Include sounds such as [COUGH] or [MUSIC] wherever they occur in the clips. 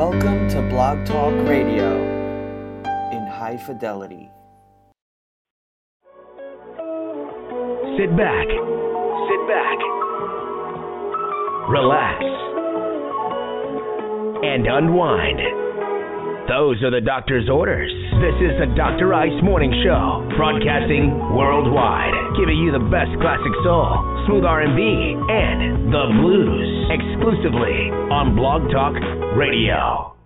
Welcome to Blog Talk Radio in high fidelity. Sit back. Sit back. Relax. And unwind. Those are the doctor's orders. This is the Dr. Ice Morning Show, broadcasting worldwide, giving you the best classic soul, smooth R&B, and the blues, exclusively on Blog Talk Radio.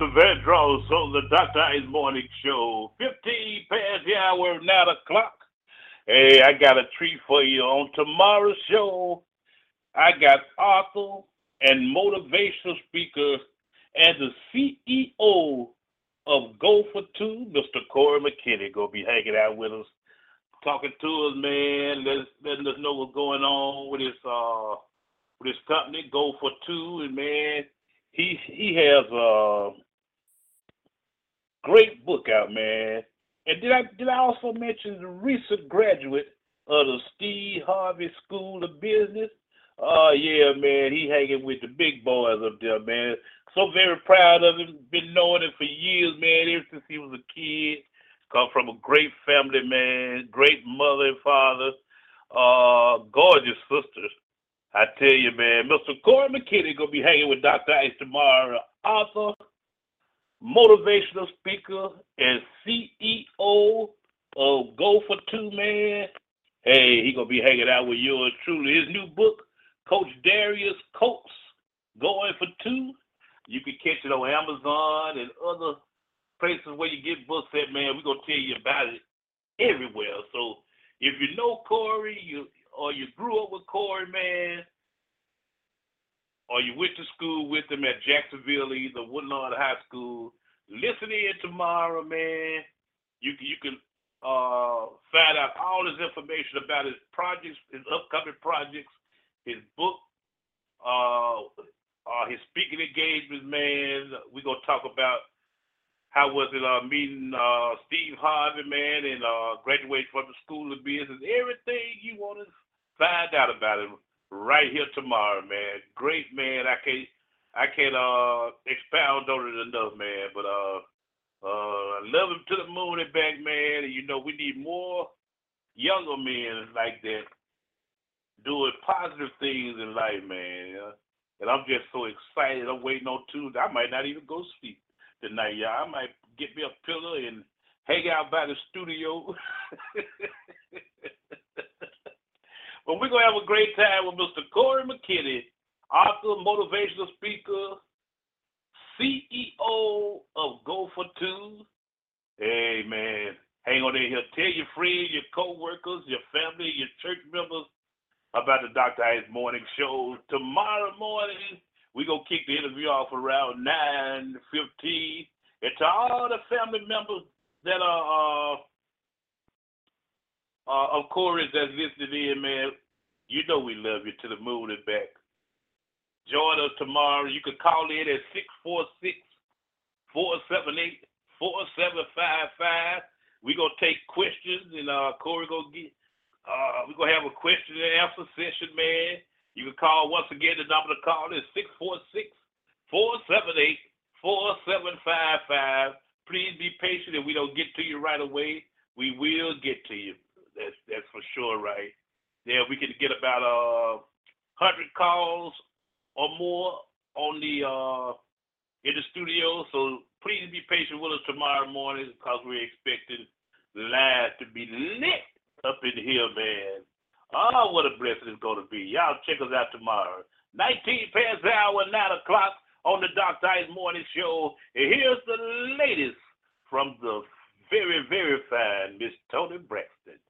Vandross on the Dr. Ice Morning Show. 15 past the hour, 9 o'clock. Hey, I got a treat for you on tomorrow's show. I got author and motivational speaker and the CEO of Go for Two, Mr. Corey McKinney, gonna be hanging out with us, talking to us, man, letting, letting us know what's going on with his uh with his company, Go for Two, and man, he he has a great book out, man. And did I did I also mention the recent graduate of the Steve Harvey School of Business? Oh yeah, man, he hanging with the big boys up there, man. So very proud of him. Been knowing him for years, man, ever since he was a kid. Come from a great family, man. Great mother and father. Uh, gorgeous sisters. I tell you, man, Mr. Corey McKinney gonna be hanging with Dr. Ice tomorrow. Author, motivational speaker, and CEO of Go for Two Man. Hey, he gonna be hanging out with yours truly. His new book, Coach Darius Coates, Going for Two. You can catch it on Amazon and other places where you get books at, man. We're gonna tell you about it everywhere. So if you know Corey, you or you grew up with Corey, man, or you went to school with him at Jacksonville, either Woodlawn High School, listen in tomorrow, man. You can you can uh, find out all his information about his projects, his upcoming projects, his book, uh, uh, his speaking engagements, man. We're gonna talk about how was it uh, meeting uh, Steve Harvey, man, and uh, graduating from the School of Business. Everything you want to find out about him right here tomorrow, man. Great man. I can't I can't uh expound on it enough, man. But uh uh I love him to the moon and back, man. And you know we need more younger men like that doing positive things in life, man. And I'm just so excited. I'm waiting on Tuesday. I might not even go sleep tonight, y'all. I might get me a pillow and hang out by the studio. [LAUGHS] but we're gonna have a great time with Mr. Corey McKinney, author, motivational speaker, CEO of Go for Two. Hey man, hang on in here. Tell your friends, your co-workers, your family, your church members about the Dr. Ice Morning Show. Tomorrow morning, we're going to kick the interview off around 9.15. And to all the family members that are, uh, uh, of Corey's that's listening in, man, you know we love you to the moon and back. Join us tomorrow. You can call in at 646 478 4755. We're going to take questions, and uh, Corey going to get uh, we're gonna have a question and answer session, man. You can call once again. The number to call is 646-478-4755. Please be patient. If we don't get to you right away, we will get to you. That's that's for sure, right? Yeah, we can get about a uh, hundred calls or more on the uh in the studio. So please be patient with us tomorrow morning because we're expecting live to be lit up in here, man. Oh, what a blessing it's going to be. Y'all check us out tomorrow. 19 past hour, 9 o'clock on the Dr. Ice Morning Show. And here's the latest from the very, very fine Miss Toni Braxton.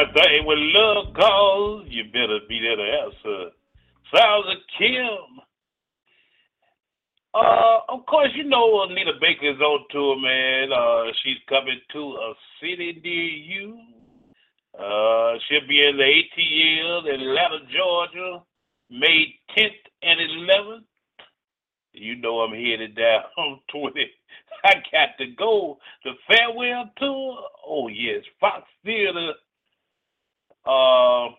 One thing, when love calls, you better be there to answer. Sounds of Kim. Uh, of course, you know Anita Baker's on tour, man. Uh, she's coming to a city near you. Uh, she'll be in the ATL in Atlanta, Georgia, May 10th and 11th. You know I'm headed down [LAUGHS] on 20. I got to go. The farewell tour. Oh yes, Fox Theater. Uh,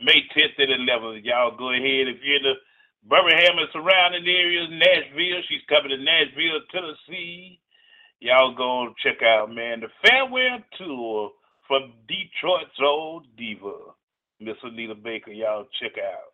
May 10th and 11th. Y'all go ahead if you're in the Birmingham and surrounding areas, Nashville. She's coming to Nashville, Tennessee. Y'all go check out, man, the farewell tour from Detroit's old diva, Miss Anita Baker. Y'all check out.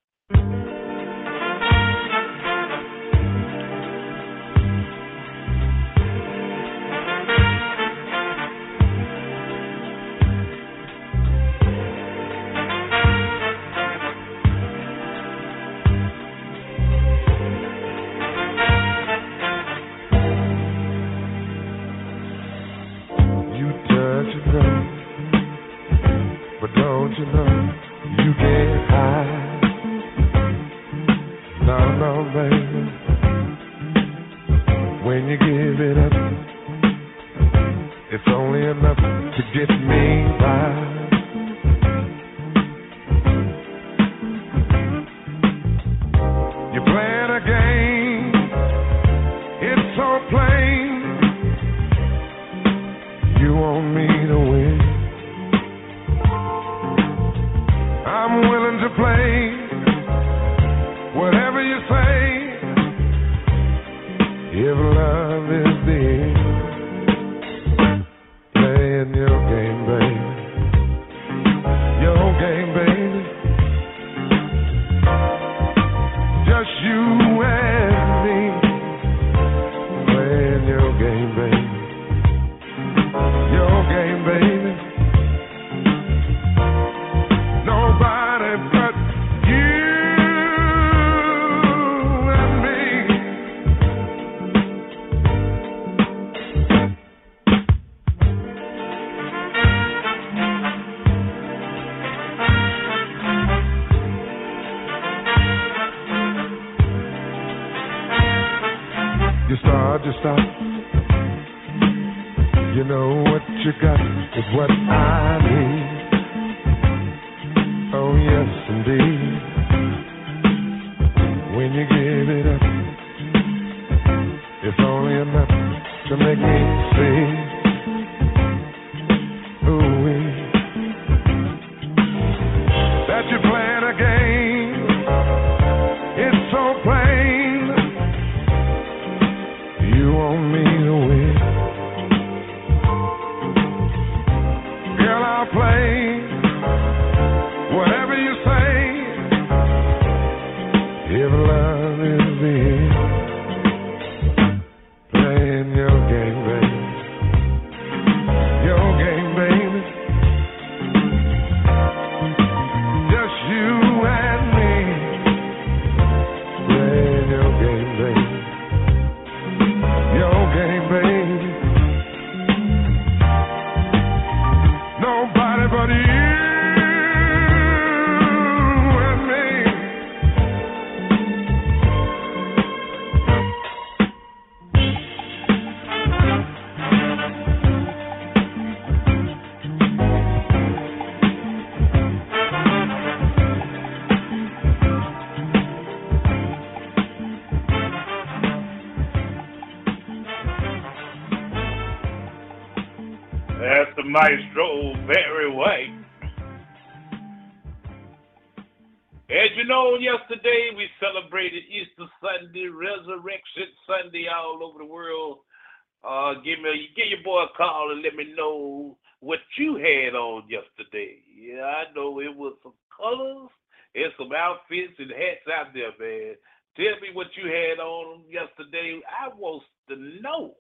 Uh, give me give your boy a call and let me know what you had on yesterday. Yeah, I know it was some colors and some outfits and hats out there, man. Tell me what you had on yesterday. I want to know.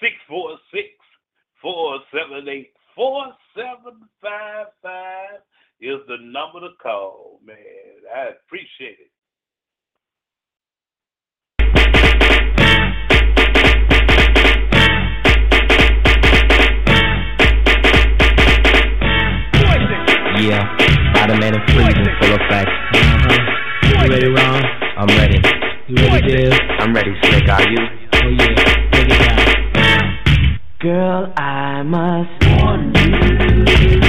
646 478 4755 is the number to call, man. I appreciate it. Yeah, automatic freezing, full of facts. Uh-huh. You ready, Ron? I'm ready. You ready, Jill? I'm ready, Slick. Are you? Oh yeah, take it down. Girl, I must warn you.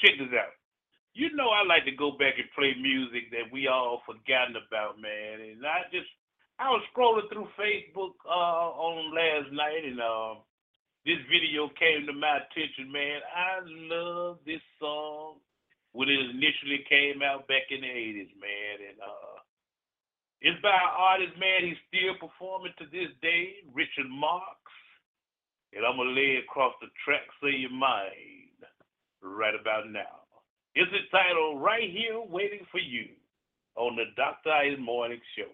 Check this out. You know, I like to go back and play music that we all forgotten about, man. And I just, I was scrolling through Facebook uh, on last night, and uh, this video came to my attention, man. I love this song when it initially came out back in the '80s, man. And uh, it's by an artist, man. He's still performing to this day, Richard Marx. And I'm gonna lay across the tracks of your mind right about now. It's entitled Right Here Waiting for You on the Dr. Ice Morning Show.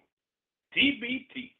TBT.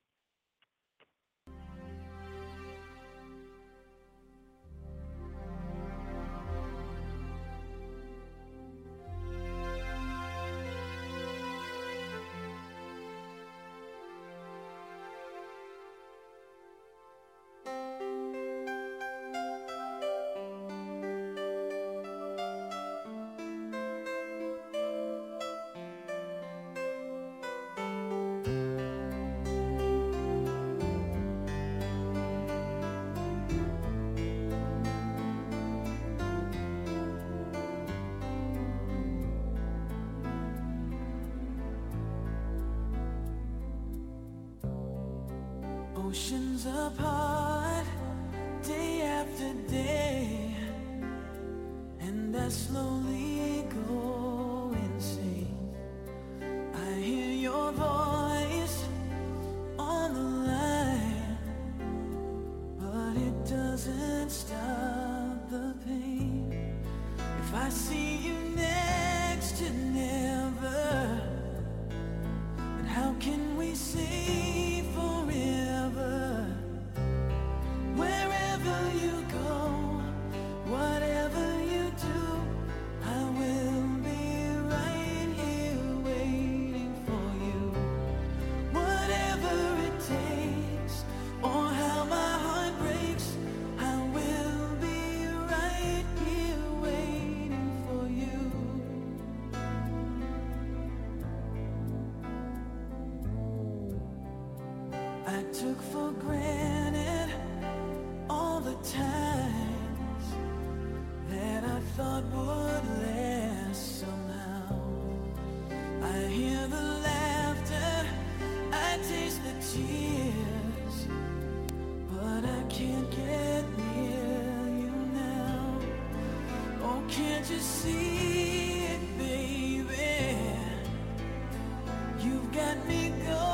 Got me going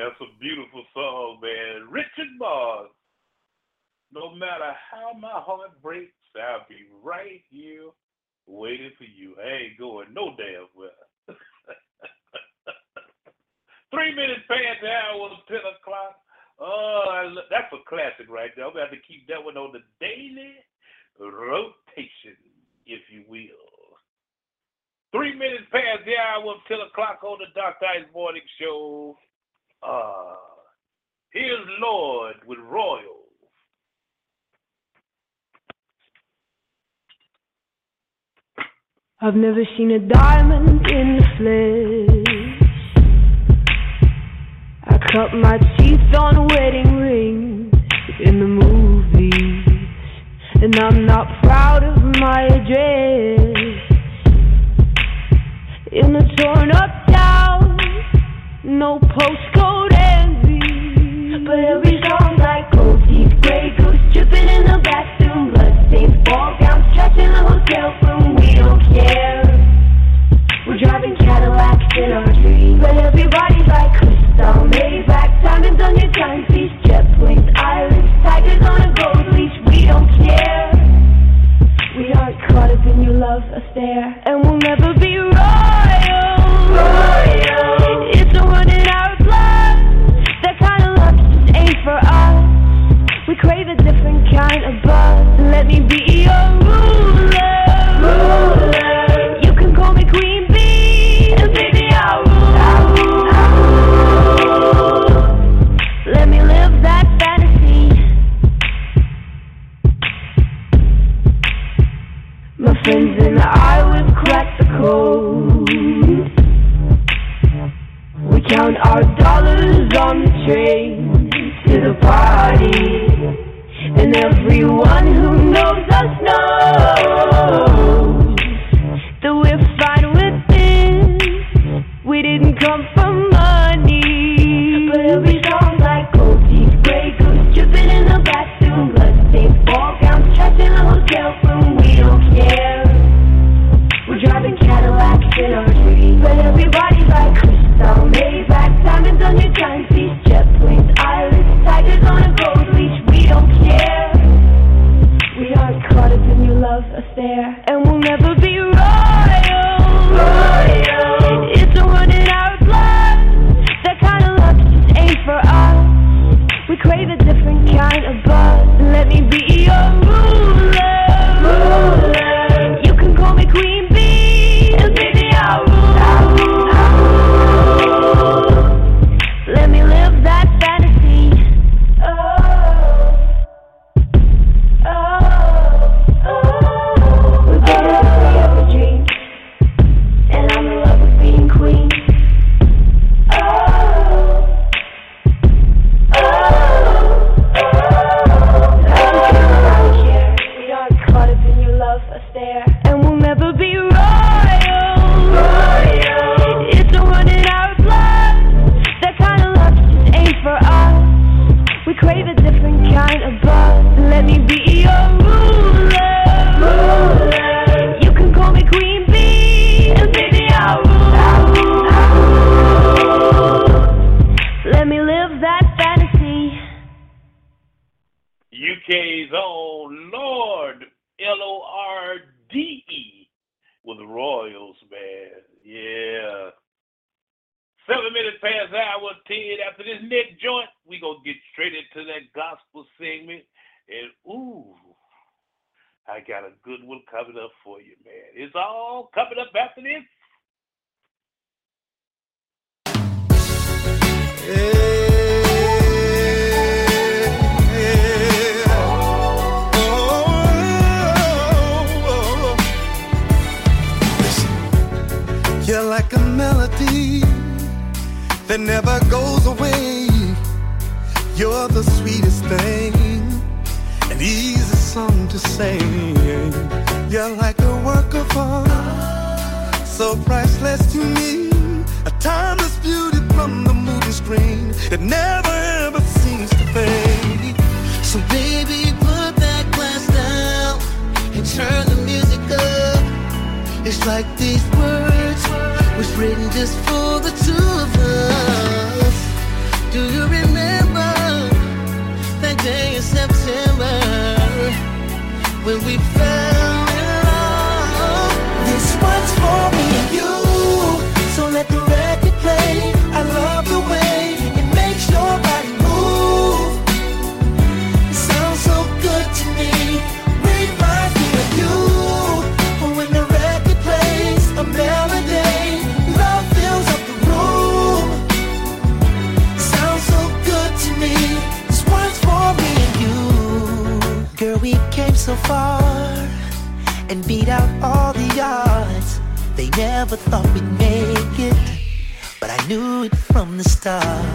that's a beautiful song, man. Richard Marx. No matter how my heart breaks, I'll be right here waiting for you. I ain't going no damn well. [LAUGHS] Three minutes past the hour, 10 o'clock. Oh, that's a classic right there. I'm going to have to keep that one on the daily rotation, if you will. Three minutes past the hour, 10 o'clock on the Dr. Ice Morning Show. Uh, here's Lorde with Royal. I've never seen a diamond in the flesh. I cut my teeth on wedding rings in the movies, and I'm not proud of my address. In a torn up town, no postcode envy, but every song like gold teeth, gray goose dripping in the bathroom, bloodstains, ball gowns, in the hotel We're driving Cadillacs in our dreams, but everybody's like crystal, Maybach, diamonds on your timepiece, never thought we'd make it, but I knew it from the start.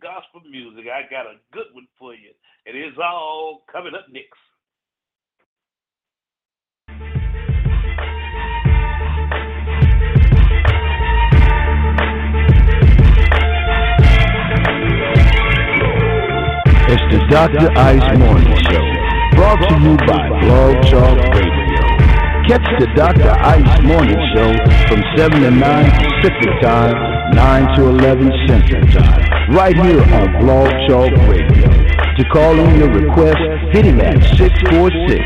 Gospel music. I got a good one for you. And It is all coming up next. It's the Dr. Ice Morning Show, brought to you by Blog Talk Radio. Catch the Dr. Ice Morning Show from 7 to 9 Pacific Time, 9 to 11 Central Time, right here on Blog Talk Radio. To call in your request, hit him at 646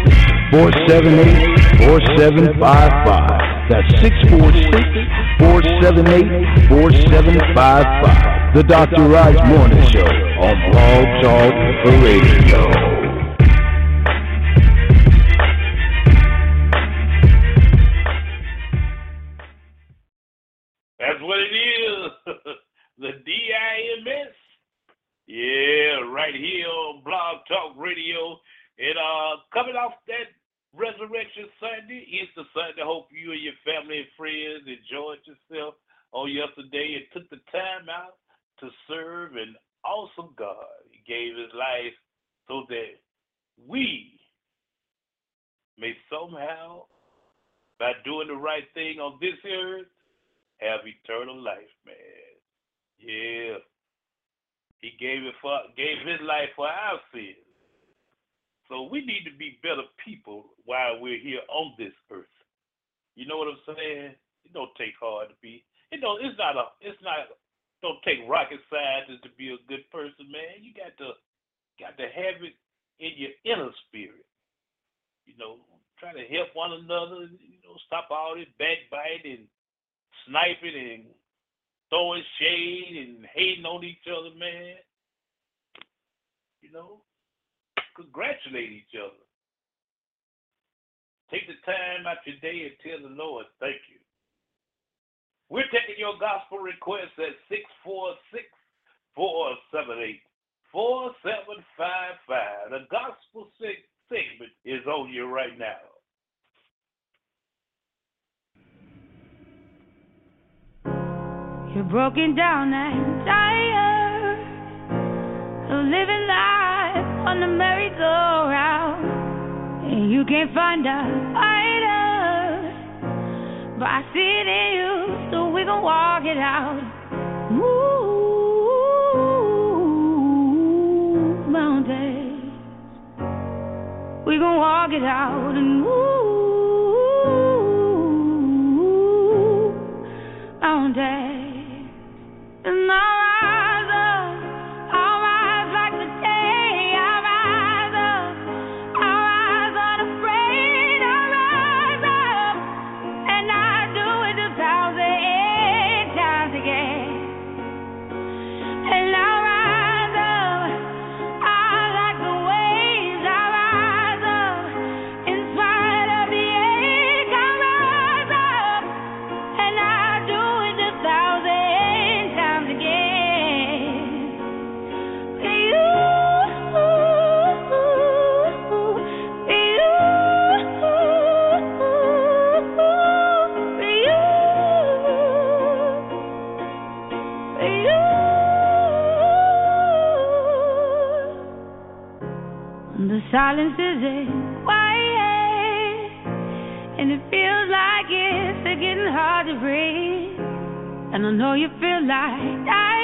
478 4755. That's 646 478 4755. The Dr. Ice Morning Show on Blog Talk Radio. And uh coming off that Resurrection Sunday, Easter Sunday. Hope you and your family and friends enjoyed yourself on yesterday and took the time out to serve an awesome God. He gave his life so that we may somehow, by doing the right thing on this earth, have eternal life, man. Yeah. He gave it for gave his life for our sins. So we need to be better people while we're here on this earth. You know what I'm saying? It don't take hard to be. It don't. It's not a. It's not. Don't take rocket scientists to be a good person, man. You got to got to have it in your inner spirit. You know, try to help one another. You know, stop all this backbiting, sniping, and throwing shade and hating on each other, man. You know, congratulate each other. Take the time out your day and tell the Lord, thank you. We're taking your gospel requests at 646 478 4755. The gospel seg- segment is on you right now. You're broken down and tired of living life on the merry-go-round, and you can't find a fighter. But I see it in you, so we gon' walk it out. Move mountains, we gon' walk it out and move mountains. The silence is it quiet, and it feels like it's getting hard to breathe. And I know you feel like dying.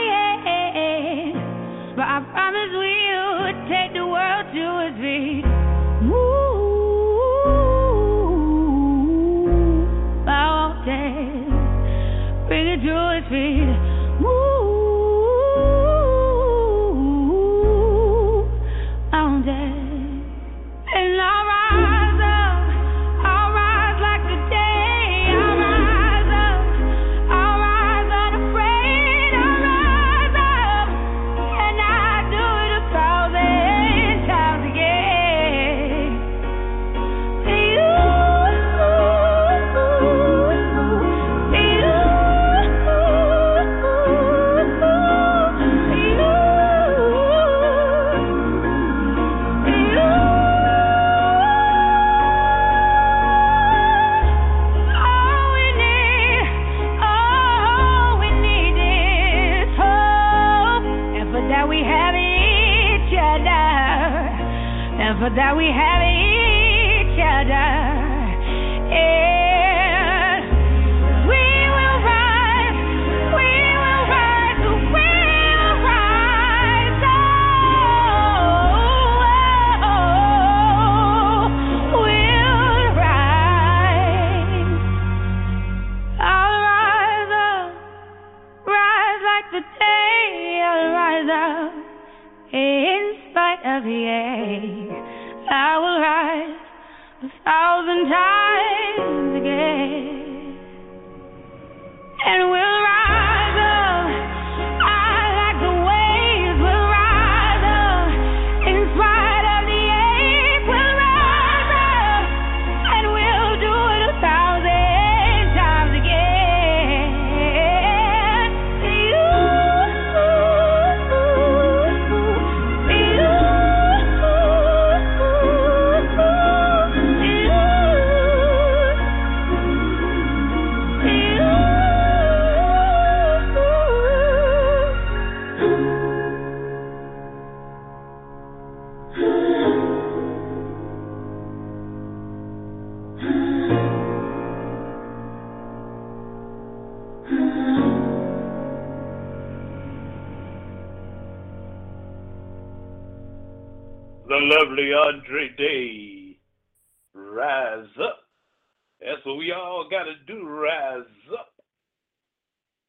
That's what we all got to do, rise up.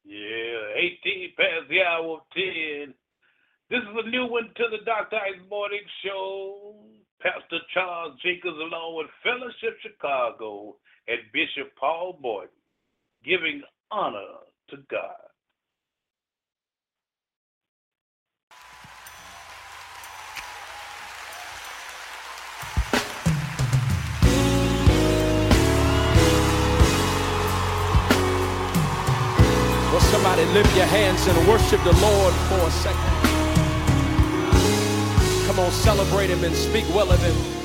Yeah, 18 past the hour of 10. This is a new one to the Dr. Ice Morning Show. Pastor Charles Jenkins, along with Fellowship Chicago and Bishop Paul Morton, giving honor to God. Somebody lift your hands and worship the Lord for a second. Come on, celebrate Him and speak well of Him.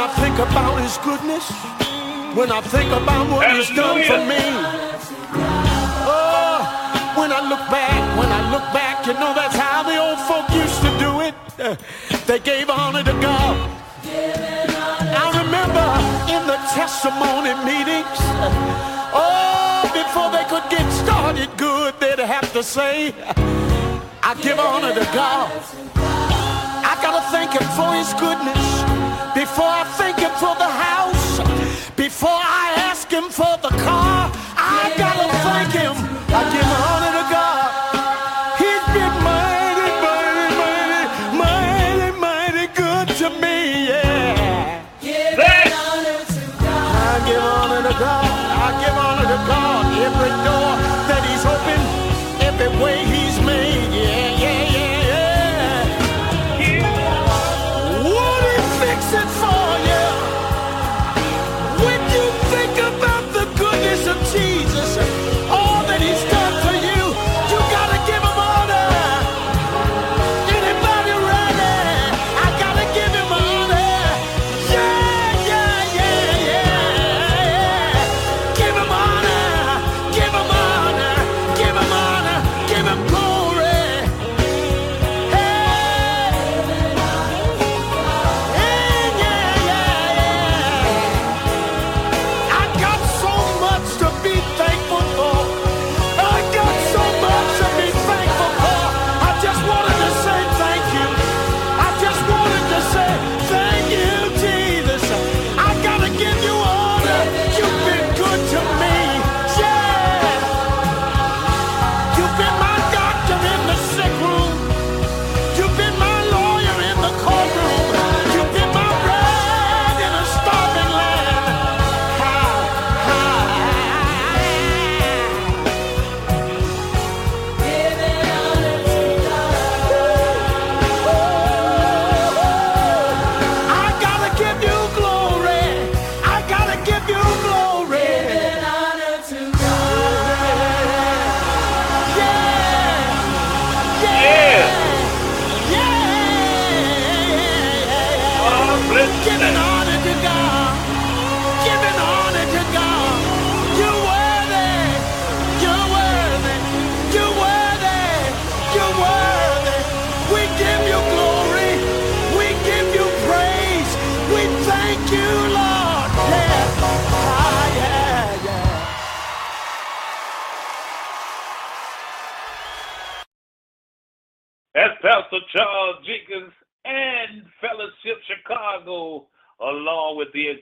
I think about his goodness, when I think about what he's done for me. Oh, when I look back, when I look back, you know that's how the old folk used to do it. [LAUGHS] They gave honor to God. I remember in the testimony meetings, oh, before they could get started good, they'd have to say, I give honor to God. I gotta thank him for his goodness before I think for the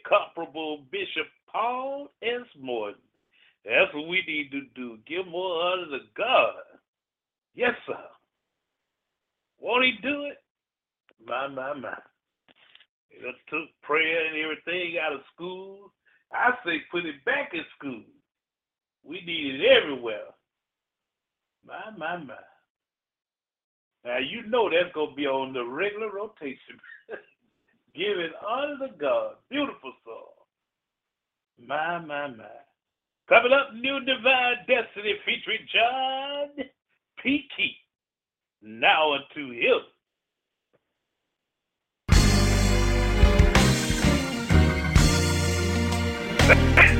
incomparable Bishop Paul S. Morton. That's what we need to do. Give more honor to God. Yes, sir. Won't he do it? My, my, my. It took prayer and everything out of school. I say put it back in school. We need it everywhere. My, my, my. Now you know that's gonna be on the regular rotation. [LAUGHS] Giving honor to God. Beautiful song. My, my, my. Coming up, New Divine Destiny featuring John P. Kee. Now unto him. [LAUGHS]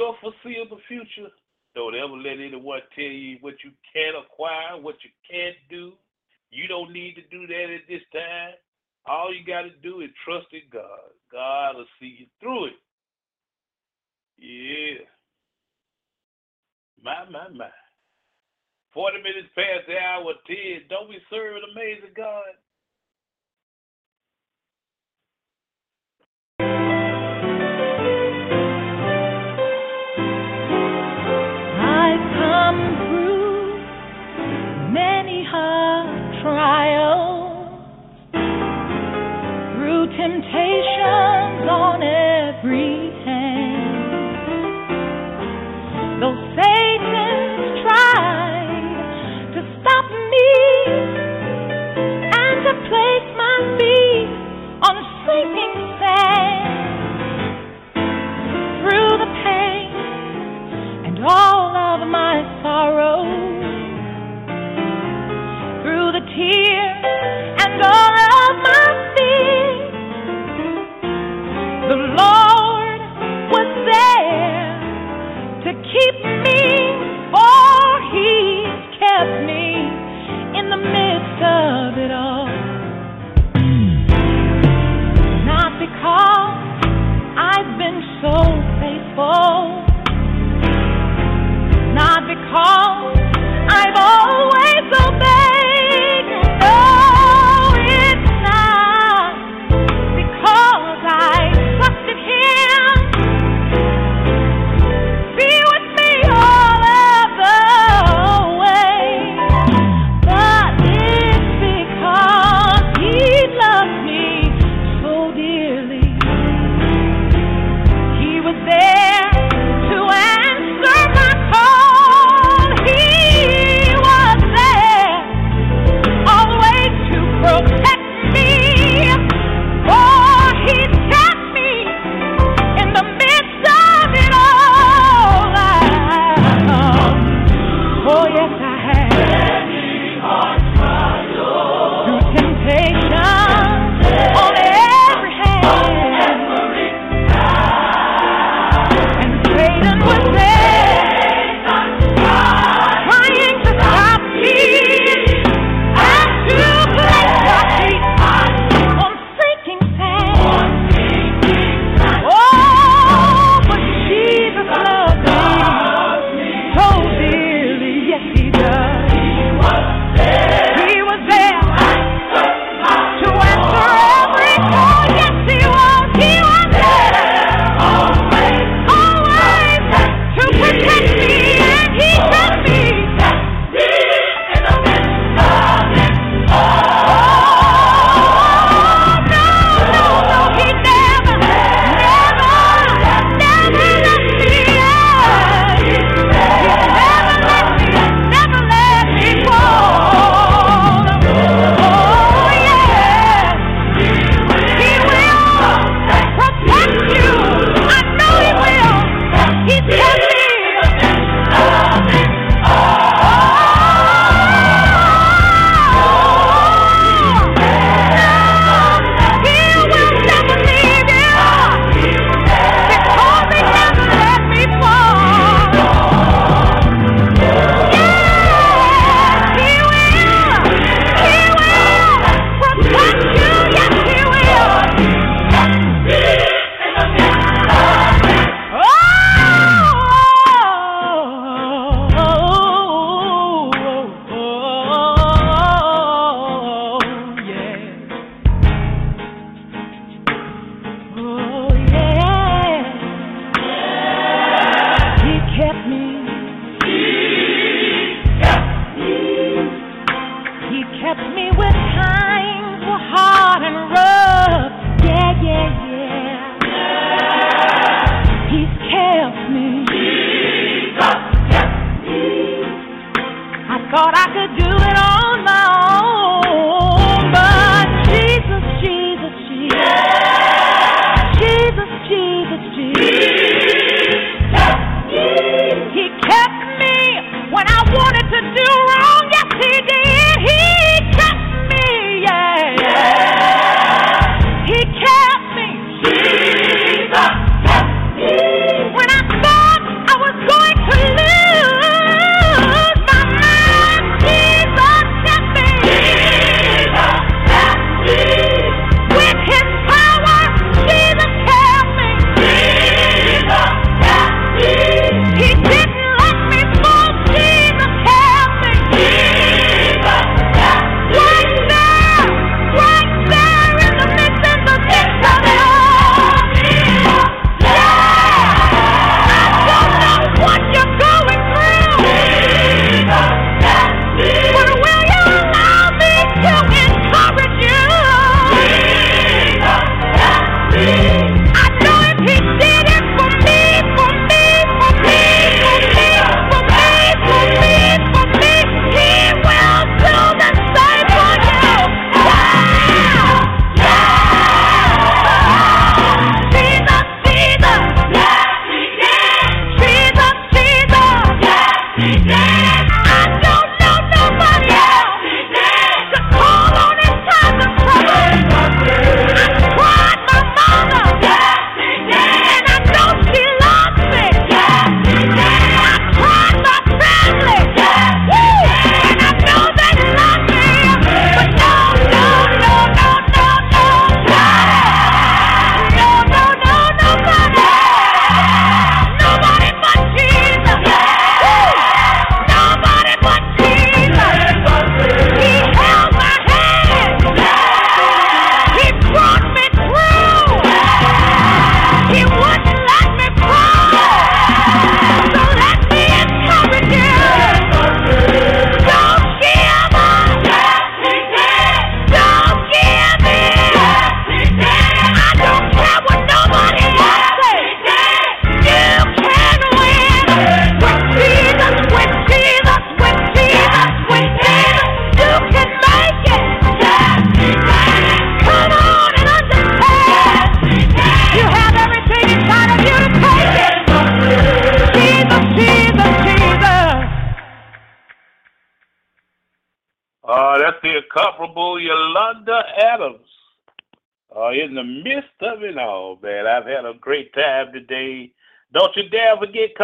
your foreseeable future, don't ever let anyone tell you what you can't acquire, what you can't do. You don't need to do that at this time. All you got to do is trust in God. God will see you through it. Yeah. My, my, my. 40 minutes past the hour 10. Don't we serve an amazing God? sorrow. call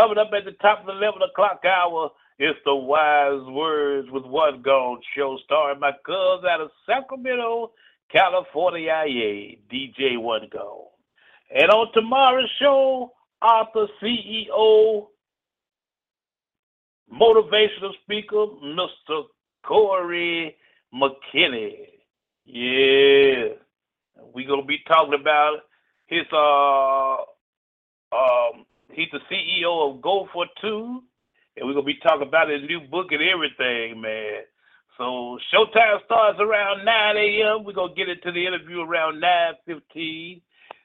coming up at the top of the 11 o'clock hour, it's the Wise Words with One Gone show, starring my cousin out of Sacramento, California, IA, DJ One Gone. And on tomorrow's show, author, CEO, motivational speaker, Mr. Corey McKinney. Yeah. We're gonna be talking about his uh um he's the CEO of Go for Two and we're gonna be talking about his new book and everything, man. So showtime starts around nine AM. We're gonna get into the interview around nine fifteen.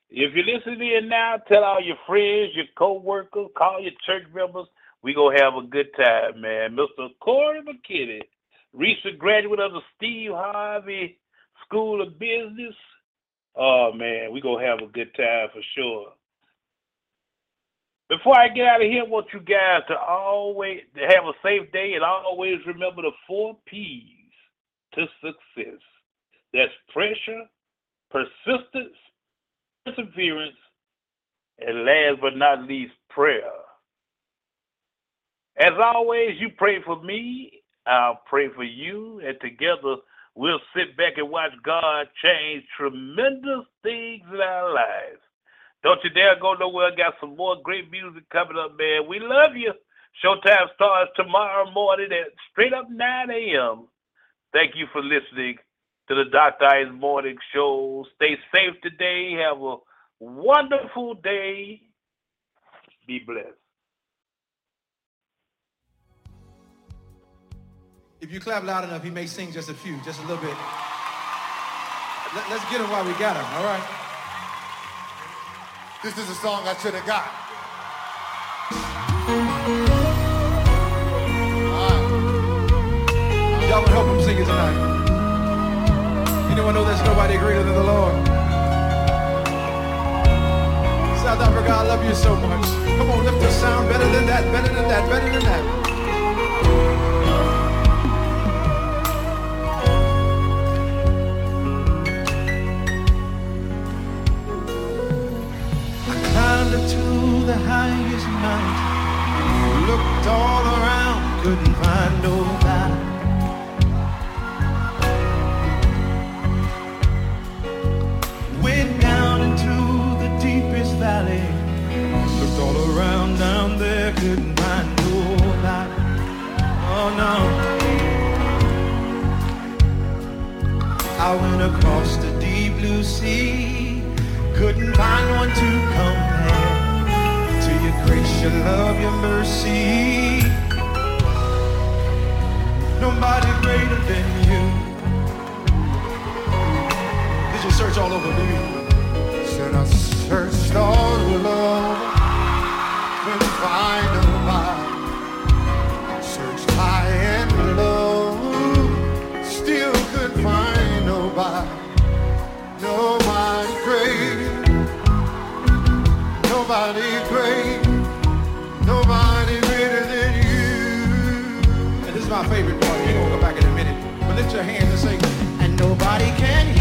If you're listening in now, tell all your friends, your co-workers, call your church members. We're to have a good time, man. Mr. Corey McKinney, recent graduate of the Steve Harvey School of Business. Oh, man, we're to have a good time for sure. Before I get out of here, I want you guys to always to have a safe day and always remember the four P's to success. That's pressure, persistence, perseverance, and last but not least, prayer. As always, you pray for me, I'll pray for you, and together we'll sit back and watch God change tremendous things in our lives. Don't you dare go nowhere. Got some more great music coming up, man. We love you. Showtime starts tomorrow morning at straight up 9 a.m. Thank you for listening to the Dr. Ice Morning Show. Stay safe today. Have a wonderful day. Be blessed. If you clap loud enough, he may sing just a few, just a little bit. Let, us get him while we got him, all right? This is a song I should have got. Y'all can help him sing it tonight. Anyone know there's nobody greater than the Lord? South Africa, I love you so much. Come on, lift the sound better than that, better than that, better than that. Up to the highest mountain, looked all around, couldn't find nobody. Went down into the deepest valley, looked all around down there, couldn't find nobody. Oh no. I went across the deep blue sea, couldn't find one to to your love, your mercy. Nobody greater than you. Did you search all over, you? Said I searched all over, couldn't find nobody. Searched high and my favorite part. We're gonna go back in a minute. But lift your hands and say, and nobody can heal